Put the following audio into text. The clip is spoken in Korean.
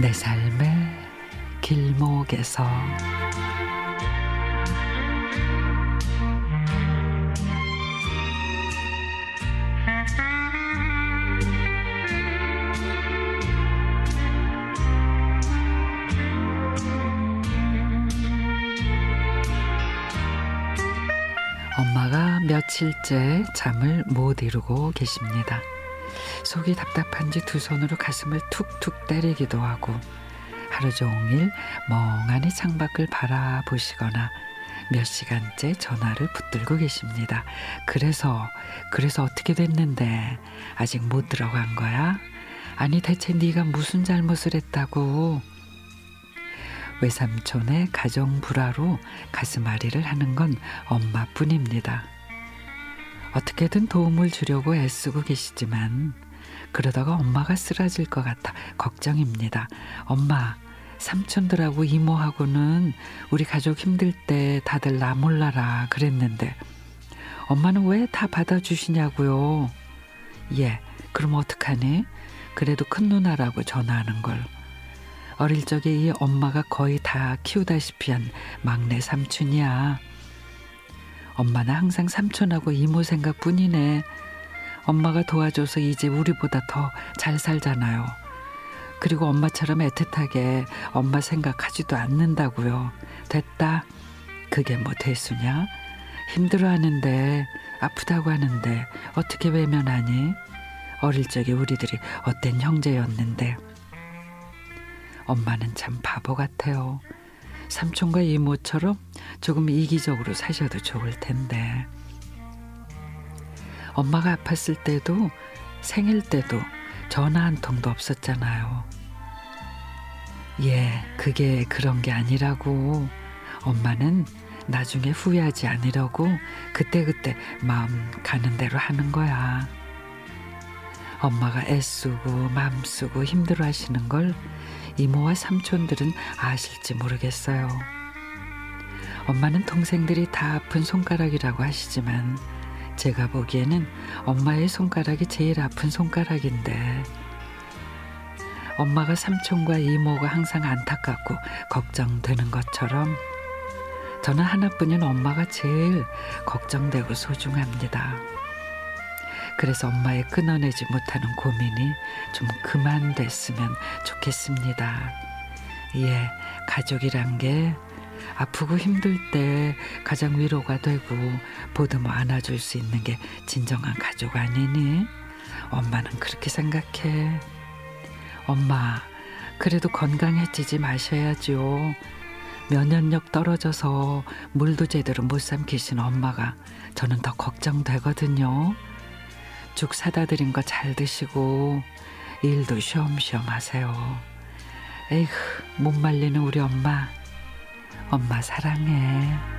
내 삶의 길목에서 엄마가 며칠째 잠을 못 이루고 계십니다. 속이 답답한지 두 손으로 가슴을 툭툭 때리기도 하고 하루 종일 멍하니 창밖을 바라보시거나 몇 시간째 전화를 붙들고 계십니다. 그래서 그래서 어떻게 됐는데 아직 못 들어간 거야? 아니 대체 네가 무슨 잘못을 했다고? 외삼촌의 가정 불화로 가슴앓이를 하는 건 엄마뿐입니다. 어떻게든 도움을 주려고 애쓰고 계시지만 그러다가 엄마가 쓰러질 것 같아 걱정입니다. 엄마, 삼촌들하고 이모하고는 우리 가족 힘들 때 다들 나 몰라라 그랬는데 엄마는 왜 다 받아주시냐고요. 예, 그럼 어떡하니? 그래도 큰 누나라고 전화하는 걸. 어릴 적에 이 엄마가 거의 다 키우다시피 한 막내 삼촌이야. 엄마는 항상 삼촌하고 이모 생각뿐이네. 엄마가 도와줘서 이제 우리보다 더 잘 살잖아요. 그리고 엄마처럼 애틋하게 엄마 생각하지도 않는다고요. 됐다. 그게 뭐 대수냐? 힘들어하는데 아프다고 하는데 어떻게 외면하니? 어릴 적에 우리들이 어떤 형제였는데 엄마는 참 바보 같아요. 삼촌과 이모처럼 조금 이기적으로 사셔도 좋을 텐데. 엄마가 아팠을 때도 생일 때도 전화 한 통도 없었잖아요. 예, 그게 그런 게 아니라고. 엄마는 나중에 후회하지 않으려고 그때그때 마음 가는 대로 하는 거야. 엄마가 애쓰고 맘 쓰고 힘들어 하시는 걸 이모와 삼촌들은 아실지 모르겠어요. 엄마는 동생들이 다 아픈 손가락이라고 하시지만 제가 보기에는 엄마의 손가락이 제일 아픈 손가락인데 엄마가 삼촌과 이모가 항상 안타깝고 걱정되는 것처럼 저는 하나뿐인 엄마가 제일 걱정되고 소중합니다. 그래서 엄마의 끊어내지 못하는 고민이 좀 그만 됐으면 좋겠습니다. 예, 가족이란 게 아프고 힘들 때 가장 위로가 되고 보듬어 안아줄 수 있는 게 진정한 가족 아니니? 엄마는 그렇게 생각해. 엄마, 그래도 건강해지지 마셔야지요. 면역력 떨어져서 물도 제대로 못 삼키신 엄마가 저는 더 걱정되거든요. 죽 사다 드린 거 잘 드시고 일도 쉬엄쉬엄 하세요. 에이그 못 말리는 우리 엄마. 엄마 사랑해.